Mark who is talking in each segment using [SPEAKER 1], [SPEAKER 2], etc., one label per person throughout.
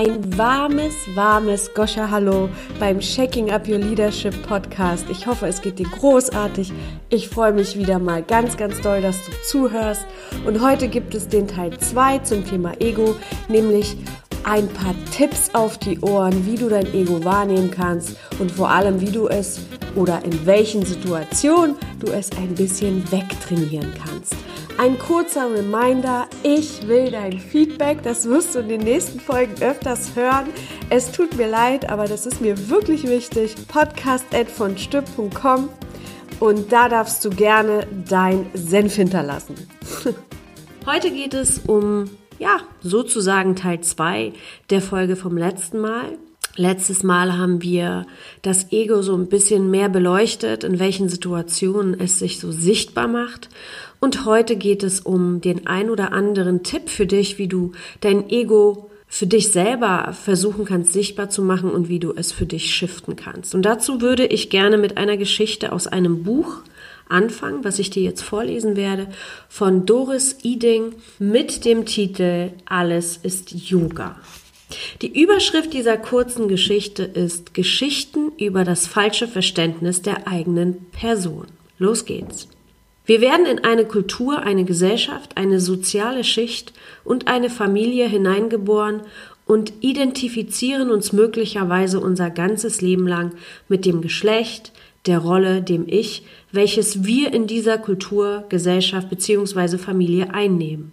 [SPEAKER 1] Ein warmes, warmes Goscha Hallo beim Shaking Up Your Leadership Podcast. Ich hoffe, es geht dir großartig. Ich freue mich wieder mal ganz, ganz doll, dass du zuhörst. Und heute gibt es den Teil 2 zum Thema Ego, nämlich ein paar Tipps auf die Ohren, wie du dein Ego wahrnehmen kannst und vor allem, wie du es oder in welchen Situationen du es ein bisschen wegtrainieren kannst. Ein kurzer Reminder, ich will dein Feedback, das wirst du in den nächsten Folgen öfters hören. Es tut mir leid, aber das ist mir wirklich wichtig. podcast.vonstück.com und da darfst du gerne dein Senf hinterlassen. Heute geht es um, ja, sozusagen Teil 2 der Folge vom letzten Mal. Letztes Mal haben wir das Ego so ein bisschen mehr beleuchtet, in welchen Situationen es sich so sichtbar macht. Und heute geht es um den ein oder anderen Tipp für dich, wie du dein Ego für dich selber versuchen kannst sichtbar zu machen und wie du es für dich shiften kannst. Und dazu würde ich gerne mit einer Geschichte aus einem Buch anfangen, was ich dir jetzt vorlesen werde, von Doris Eding mit dem Titel Alles ist Yoga. Die Überschrift dieser kurzen Geschichte ist Geschichten über das falsche Verständnis der eigenen Person. Los geht's. Wir werden in eine Kultur, eine Gesellschaft, eine soziale Schicht und eine Familie hineingeboren und identifizieren uns möglicherweise unser ganzes Leben lang mit dem Geschlecht, der Rolle, dem Ich, welches wir in dieser Kultur, Gesellschaft bzw. Familie einnehmen.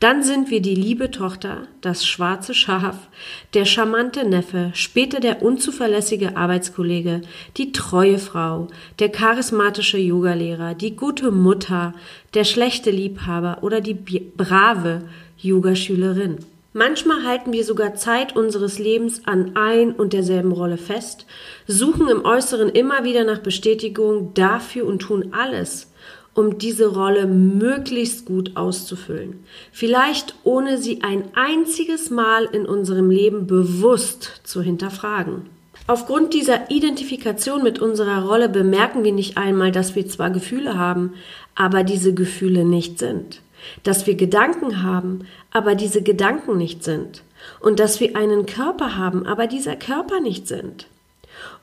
[SPEAKER 1] Dann sind wir die liebe Tochter, das schwarze Schaf, der charmante Neffe, später der unzuverlässige Arbeitskollege, die treue Frau, der charismatische Yogalehrer, die gute Mutter, der schlechte Liebhaber oder die brave Yogaschülerin. Manchmal halten wir sogar Zeit unseres Lebens an ein und derselben Rolle fest, suchen im Äußeren immer wieder nach Bestätigung dafür und tun alles, um diese Rolle möglichst gut auszufüllen. Vielleicht ohne sie ein einziges Mal in unserem Leben bewusst zu hinterfragen. Aufgrund dieser Identifikation mit unserer Rolle bemerken wir nicht einmal, dass wir zwar Gefühle haben, aber diese Gefühle nicht sind. Dass wir Gedanken haben, aber diese Gedanken nicht sind. Und dass wir einen Körper haben, aber dieser Körper nicht sind.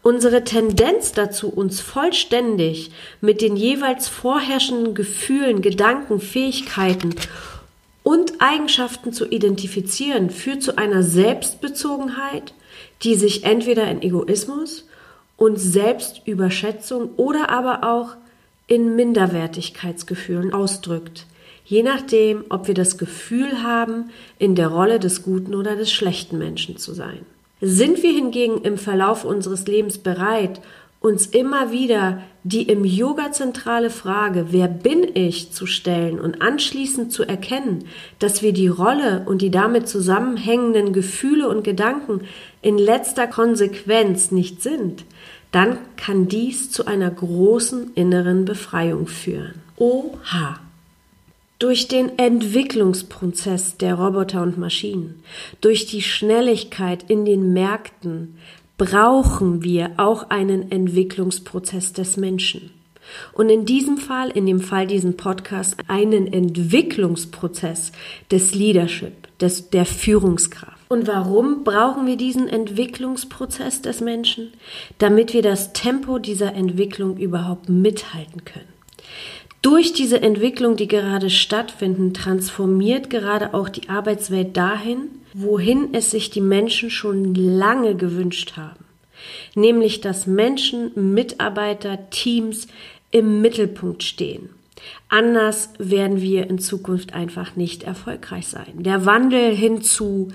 [SPEAKER 1] Unsere Tendenz dazu, uns vollständig mit den jeweils vorherrschenden Gefühlen, Gedanken, Fähigkeiten und Eigenschaften zu identifizieren, führt zu einer Selbstbezogenheit, die sich entweder in Egoismus und Selbstüberschätzung oder aber auch in Minderwertigkeitsgefühlen ausdrückt. Je nachdem, ob wir das Gefühl haben, in der Rolle des guten oder des schlechten Menschen zu sein. Sind wir hingegen im Verlauf unseres Lebens bereit, uns immer wieder die im Yoga zentrale Frage, wer bin ich, zu stellen und anschließend zu erkennen, dass wir die Rolle und die damit zusammenhängenden Gefühle und Gedanken in letzter Konsequenz nicht sind, dann kann dies zu einer großen inneren Befreiung führen. Oha! Durch den Entwicklungsprozess der Roboter und Maschinen, durch die Schnelligkeit in den Märkten brauchen wir auch einen Entwicklungsprozess des Menschen. Und in diesem Fall, in dem Fall diesen Podcast, einen Entwicklungsprozess des Leadership, des, der Führungskraft. Und warum brauchen wir diesen Entwicklungsprozess des Menschen? Damit wir das Tempo dieser Entwicklung überhaupt mithalten können. Durch diese Entwicklung, die gerade stattfinden, transformiert gerade auch die Arbeitswelt dahin, wohin es sich die Menschen schon lange gewünscht haben. Nämlich, dass Menschen, Mitarbeiter, Teams im Mittelpunkt stehen. Anders werden wir in Zukunft einfach nicht erfolgreich sein. Der Wandel hin zu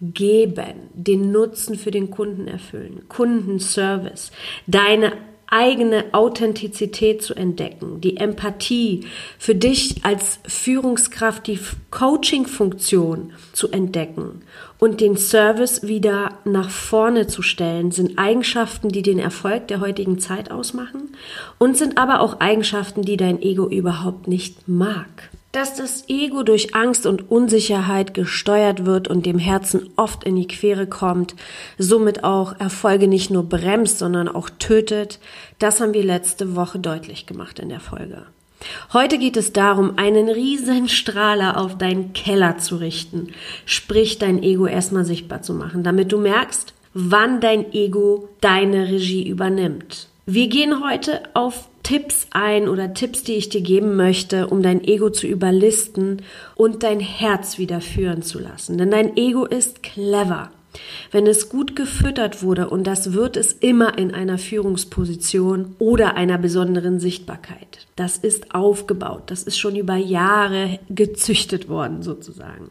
[SPEAKER 1] geben, den Nutzen für den Kunden erfüllen, Kundenservice, deine eigene Authentizität zu entdecken, die Empathie, für dich als Führungskraft die Coaching-Funktion zu entdecken und den Service wieder nach vorne zu stellen, sind Eigenschaften, die den Erfolg der heutigen Zeit ausmachen und sind aber auch Eigenschaften, die dein Ego überhaupt nicht mag dass das Ego durch Angst und Unsicherheit gesteuert wird und dem Herzen oft in die Quere kommt, somit auch Erfolge nicht nur bremst, sondern auch tötet, das haben wir letzte Woche deutlich gemacht in der Folge. Heute geht es darum, einen riesen Strahler auf deinen Keller zu richten, sprich dein Ego erstmal sichtbar zu machen, damit du merkst, wann dein Ego deine Regie übernimmt. Wir gehen heute auf Tipps ein oder Tipps, die ich dir geben möchte, um dein Ego zu überlisten und dein Herz wieder führen zu lassen. Denn dein Ego ist clever. Wenn es gut gefüttert wurde, und das wird es immer in einer Führungsposition oder einer besonderen Sichtbarkeit. Das ist aufgebaut, das ist schon über Jahre gezüchtet worden sozusagen.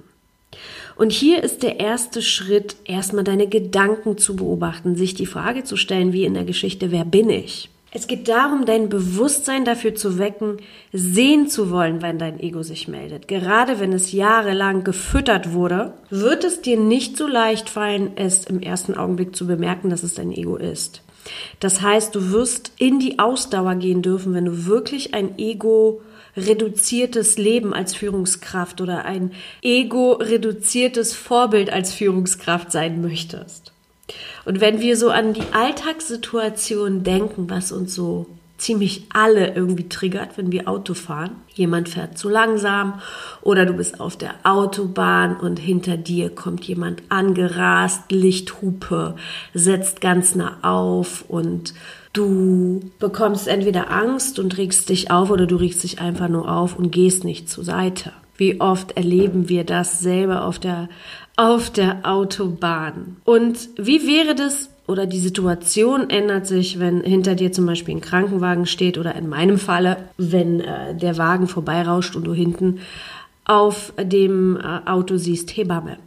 [SPEAKER 1] Und hier ist der erste Schritt, erstmal deine Gedanken zu beobachten, sich die Frage zu stellen, wie in der Geschichte, wer bin ich? Es geht darum, dein Bewusstsein dafür zu wecken, sehen zu wollen, wenn dein Ego sich meldet. Gerade wenn es jahrelang gefüttert wurde, wird es dir nicht so leicht fallen, es im ersten Augenblick zu bemerken, dass es dein Ego ist. Das heißt, du wirst in die Ausdauer gehen dürfen, wenn du wirklich ein Ego reduziertes Leben als Führungskraft oder ein ego-reduziertes Vorbild als Führungskraft sein möchtest. Und wenn wir so an die Alltagssituation denken, was uns so ziemlich alle irgendwie triggert, wenn wir Auto fahren. Jemand fährt zu langsam oder du bist auf der Autobahn und hinter dir kommt jemand angerast, Lichthupe, setzt ganz nah auf und du bekommst entweder Angst und regst dich auf oder du regst dich einfach nur auf und gehst nicht zur Seite. Wie oft erleben wir das selber auf der, auf der Autobahn? Und wie wäre das oder die Situation ändert sich, wenn hinter dir zum Beispiel ein Krankenwagen steht oder in meinem Falle, wenn äh, der Wagen vorbeirauscht und du hinten auf dem äh, Auto siehst Hebamme.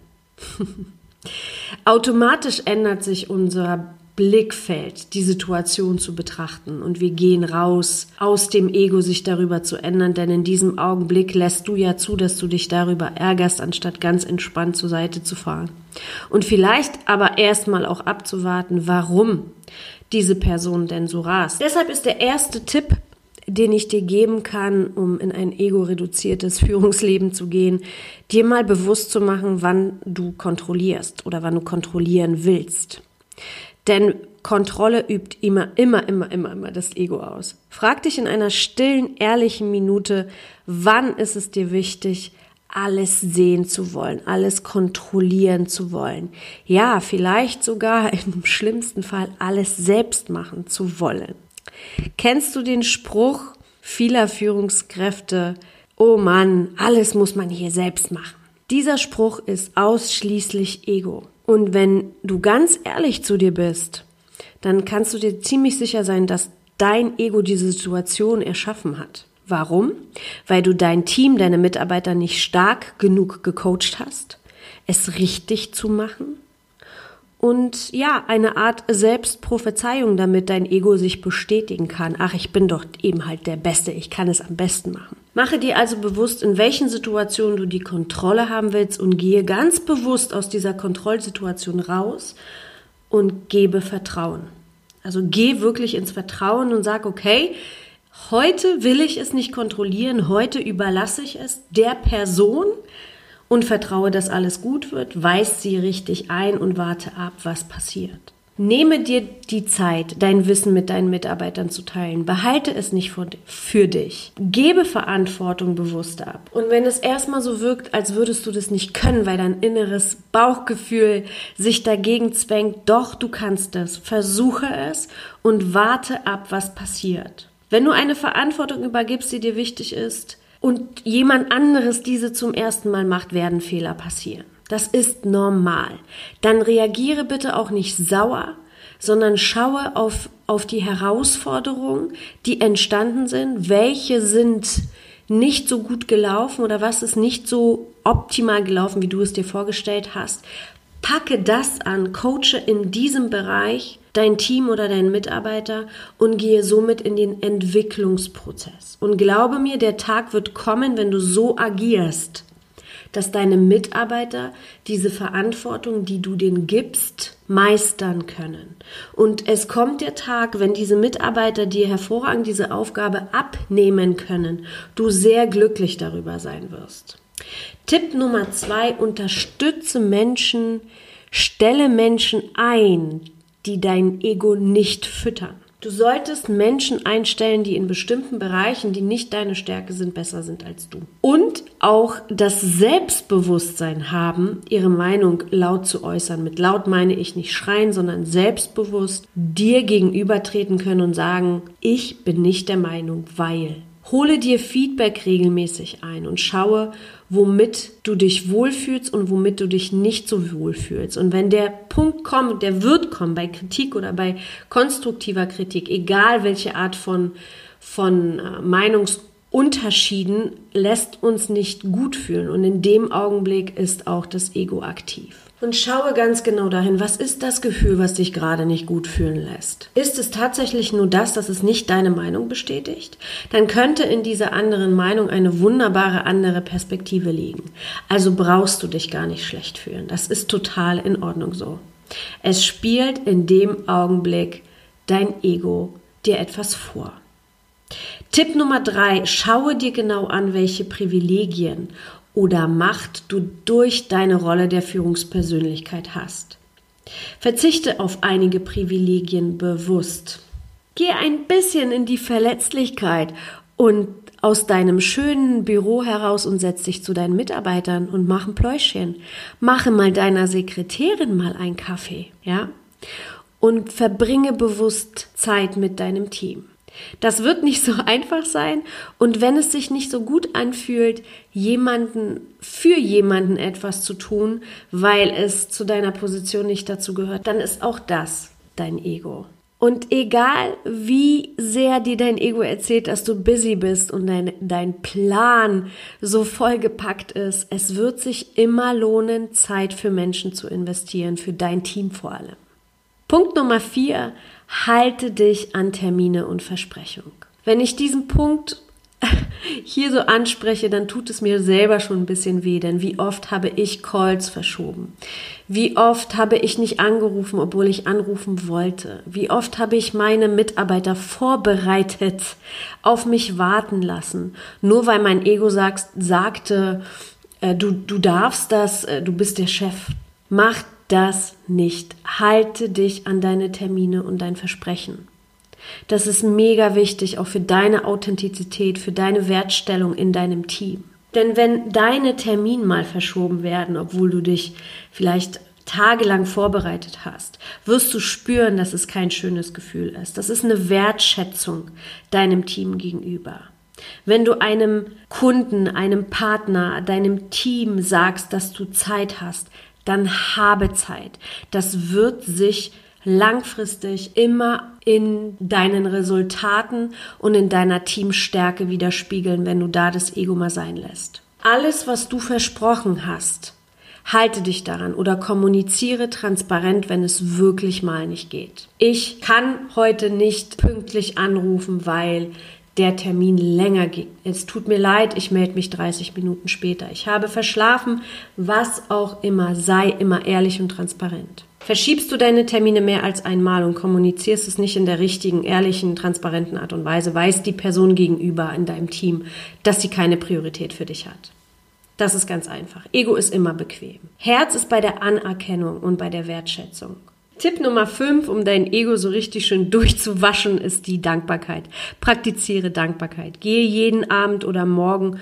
[SPEAKER 1] Automatisch ändert sich unser Blickfeld die Situation zu betrachten und wir gehen raus aus dem Ego, sich darüber zu ändern, denn in diesem Augenblick lässt du ja zu, dass du dich darüber ärgerst, anstatt ganz entspannt zur Seite zu fahren. Und vielleicht aber erstmal auch abzuwarten, warum diese Person denn so rast. Deshalb ist der erste Tipp, den ich dir geben kann, um in ein ego-reduziertes Führungsleben zu gehen, dir mal bewusst zu machen, wann du kontrollierst oder wann du kontrollieren willst. Denn Kontrolle übt immer, immer, immer, immer, immer das Ego aus. Frag dich in einer stillen, ehrlichen Minute, wann ist es dir wichtig, alles sehen zu wollen, alles kontrollieren zu wollen. Ja, vielleicht sogar im schlimmsten Fall alles selbst machen zu wollen. Kennst du den Spruch vieler Führungskräfte, oh Mann, alles muss man hier selbst machen? Dieser Spruch ist ausschließlich Ego. Und wenn du ganz ehrlich zu dir bist, dann kannst du dir ziemlich sicher sein, dass dein Ego diese Situation erschaffen hat. Warum? Weil du dein Team, deine Mitarbeiter nicht stark genug gecoacht hast, es richtig zu machen und ja, eine Art Selbstprophezeiung, damit dein Ego sich bestätigen kann. Ach, ich bin doch eben halt der Beste, ich kann es am besten machen. Mache dir also bewusst, in welchen Situationen du die Kontrolle haben willst und gehe ganz bewusst aus dieser Kontrollsituation raus und gebe Vertrauen. Also geh wirklich ins Vertrauen und sag, okay, heute will ich es nicht kontrollieren, heute überlasse ich es der Person, und vertraue, dass alles gut wird, weist sie richtig ein und warte ab, was passiert. Nehme dir die Zeit, dein Wissen mit deinen Mitarbeitern zu teilen. Behalte es nicht für dich. Gebe Verantwortung bewusst ab. Und wenn es erstmal so wirkt, als würdest du das nicht können, weil dein inneres Bauchgefühl sich dagegen zwängt, doch du kannst es. Versuche es und warte ab, was passiert. Wenn du eine Verantwortung übergibst, die dir wichtig ist, und jemand anderes diese zum ersten Mal macht, werden Fehler passieren. Das ist normal. Dann reagiere bitte auch nicht sauer, sondern schaue auf, auf die Herausforderungen, die entstanden sind. Welche sind nicht so gut gelaufen oder was ist nicht so optimal gelaufen, wie du es dir vorgestellt hast. Packe das an, coache in diesem Bereich dein Team oder deinen Mitarbeiter und gehe somit in den Entwicklungsprozess. Und glaube mir, der Tag wird kommen, wenn du so agierst, dass deine Mitarbeiter diese Verantwortung, die du denen gibst, meistern können. Und es kommt der Tag, wenn diese Mitarbeiter dir hervorragend diese Aufgabe abnehmen können, du sehr glücklich darüber sein wirst. Tipp Nummer zwei, unterstütze Menschen, stelle Menschen ein, die dein Ego nicht füttern. Du solltest Menschen einstellen, die in bestimmten Bereichen, die nicht deine Stärke sind, besser sind als du. Und auch das Selbstbewusstsein haben, ihre Meinung laut zu äußern. Mit laut meine ich nicht schreien, sondern selbstbewusst dir gegenübertreten können und sagen, ich bin nicht der Meinung, weil. Hole dir Feedback regelmäßig ein und schaue, womit du dich wohlfühlst und womit du dich nicht so wohlfühlst. Und wenn der Punkt kommt, der wird kommen bei Kritik oder bei konstruktiver Kritik, egal welche Art von, von äh, Meinungsunterschieden, lässt uns nicht gut fühlen. Und in dem Augenblick ist auch das Ego aktiv. Und schaue ganz genau dahin, was ist das Gefühl, was dich gerade nicht gut fühlen lässt? Ist es tatsächlich nur das, dass es nicht deine Meinung bestätigt? Dann könnte in dieser anderen Meinung eine wunderbare andere Perspektive liegen. Also brauchst du dich gar nicht schlecht fühlen. Das ist total in Ordnung so. Es spielt in dem Augenblick dein Ego dir etwas vor. Tipp Nummer drei, schaue dir genau an, welche Privilegien oder Macht du durch deine Rolle der Führungspersönlichkeit hast. Verzichte auf einige Privilegien bewusst. Geh ein bisschen in die Verletzlichkeit und aus deinem schönen Büro heraus und setz dich zu deinen Mitarbeitern und mach ein Pläuschchen. Mache mal deiner Sekretärin mal einen Kaffee, ja? Und verbringe bewusst Zeit mit deinem Team. Das wird nicht so einfach sein und wenn es sich nicht so gut anfühlt, jemanden für jemanden etwas zu tun, weil es zu deiner Position nicht dazu gehört, dann ist auch das dein Ego. Und egal wie sehr dir dein Ego erzählt, dass du busy bist und dein, dein Plan so vollgepackt ist, es wird sich immer lohnen, Zeit für Menschen zu investieren, für dein Team vor allem. Punkt Nummer vier, halte dich an Termine und Versprechung. Wenn ich diesen Punkt hier so anspreche, dann tut es mir selber schon ein bisschen weh, denn wie oft habe ich Calls verschoben? Wie oft habe ich nicht angerufen, obwohl ich anrufen wollte? Wie oft habe ich meine Mitarbeiter vorbereitet, auf mich warten lassen, nur weil mein Ego sagt, sagte, äh, du, du darfst das, äh, du bist der Chef. Mach das nicht. Halte dich an deine Termine und dein Versprechen. Das ist mega wichtig, auch für deine Authentizität, für deine Wertstellung in deinem Team. Denn wenn deine Termine mal verschoben werden, obwohl du dich vielleicht tagelang vorbereitet hast, wirst du spüren, dass es kein schönes Gefühl ist. Das ist eine Wertschätzung deinem Team gegenüber. Wenn du einem Kunden, einem Partner, deinem Team sagst, dass du Zeit hast, dann habe Zeit. Das wird sich langfristig immer in deinen Resultaten und in deiner Teamstärke widerspiegeln, wenn du da das Ego mal sein lässt. Alles, was du versprochen hast, halte dich daran oder kommuniziere transparent, wenn es wirklich mal nicht geht. Ich kann heute nicht pünktlich anrufen, weil der Termin länger ging. Es tut mir leid, ich melde mich 30 Minuten später. Ich habe verschlafen, was auch immer, sei immer ehrlich und transparent. Verschiebst du deine Termine mehr als einmal und kommunizierst es nicht in der richtigen, ehrlichen, transparenten Art und Weise, weiß die Person gegenüber in deinem Team, dass sie keine Priorität für dich hat. Das ist ganz einfach. Ego ist immer bequem. Herz ist bei der Anerkennung und bei der Wertschätzung. Tipp Nummer 5, um dein Ego so richtig schön durchzuwaschen, ist die Dankbarkeit. Praktiziere Dankbarkeit. Gehe jeden Abend oder morgen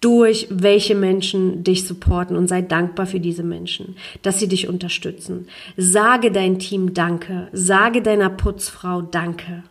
[SPEAKER 1] durch, welche Menschen dich supporten und sei dankbar für diese Menschen, dass sie dich unterstützen. Sage dein Team Danke. Sage deiner Putzfrau Danke.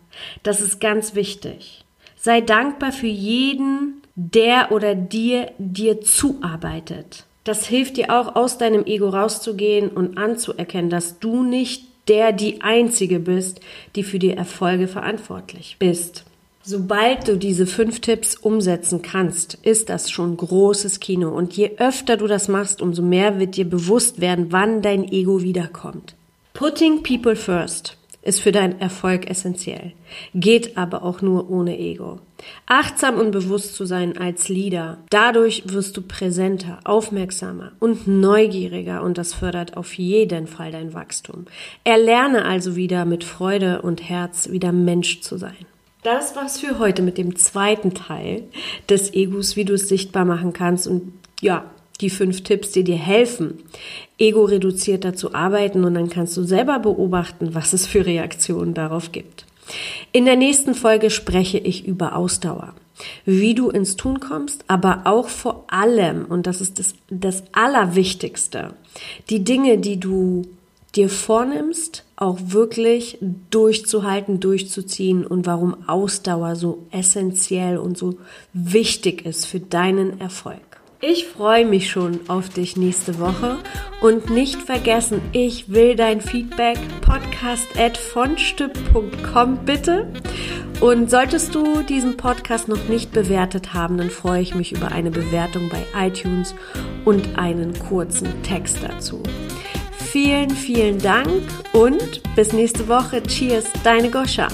[SPEAKER 1] Das ist ganz wichtig. Sei dankbar für jeden, der oder dir dir zuarbeitet. Das hilft dir auch, aus deinem Ego rauszugehen und anzuerkennen, dass du nicht der, die Einzige bist, die für die Erfolge verantwortlich bist. Sobald du diese fünf Tipps umsetzen kannst, ist das schon großes Kino. Und je öfter du das machst, umso mehr wird dir bewusst werden, wann dein Ego wiederkommt. Putting people first ist für deinen Erfolg essentiell, geht aber auch nur ohne Ego. Achtsam und bewusst zu sein als Leader, dadurch wirst du präsenter, aufmerksamer und neugieriger und das fördert auf jeden Fall dein Wachstum. Erlerne also wieder mit Freude und Herz wieder Mensch zu sein. Das war's für heute mit dem zweiten Teil des Egos, wie du es sichtbar machen kannst und ja, die fünf Tipps, die dir helfen, ego-reduzierter zu arbeiten und dann kannst du selber beobachten, was es für Reaktionen darauf gibt. In der nächsten Folge spreche ich über Ausdauer, wie du ins Tun kommst, aber auch vor allem, und das ist das, das Allerwichtigste, die Dinge, die du dir vornimmst, auch wirklich durchzuhalten, durchzuziehen und warum Ausdauer so essentiell und so wichtig ist für deinen Erfolg. Ich freue mich schon auf dich nächste Woche und nicht vergessen, ich will dein Feedback podcast at vonstück.com bitte. Und solltest du diesen Podcast noch nicht bewertet haben, dann freue ich mich über eine Bewertung bei iTunes und einen kurzen Text dazu. Vielen, vielen Dank und bis nächste Woche. Cheers, deine Goscha.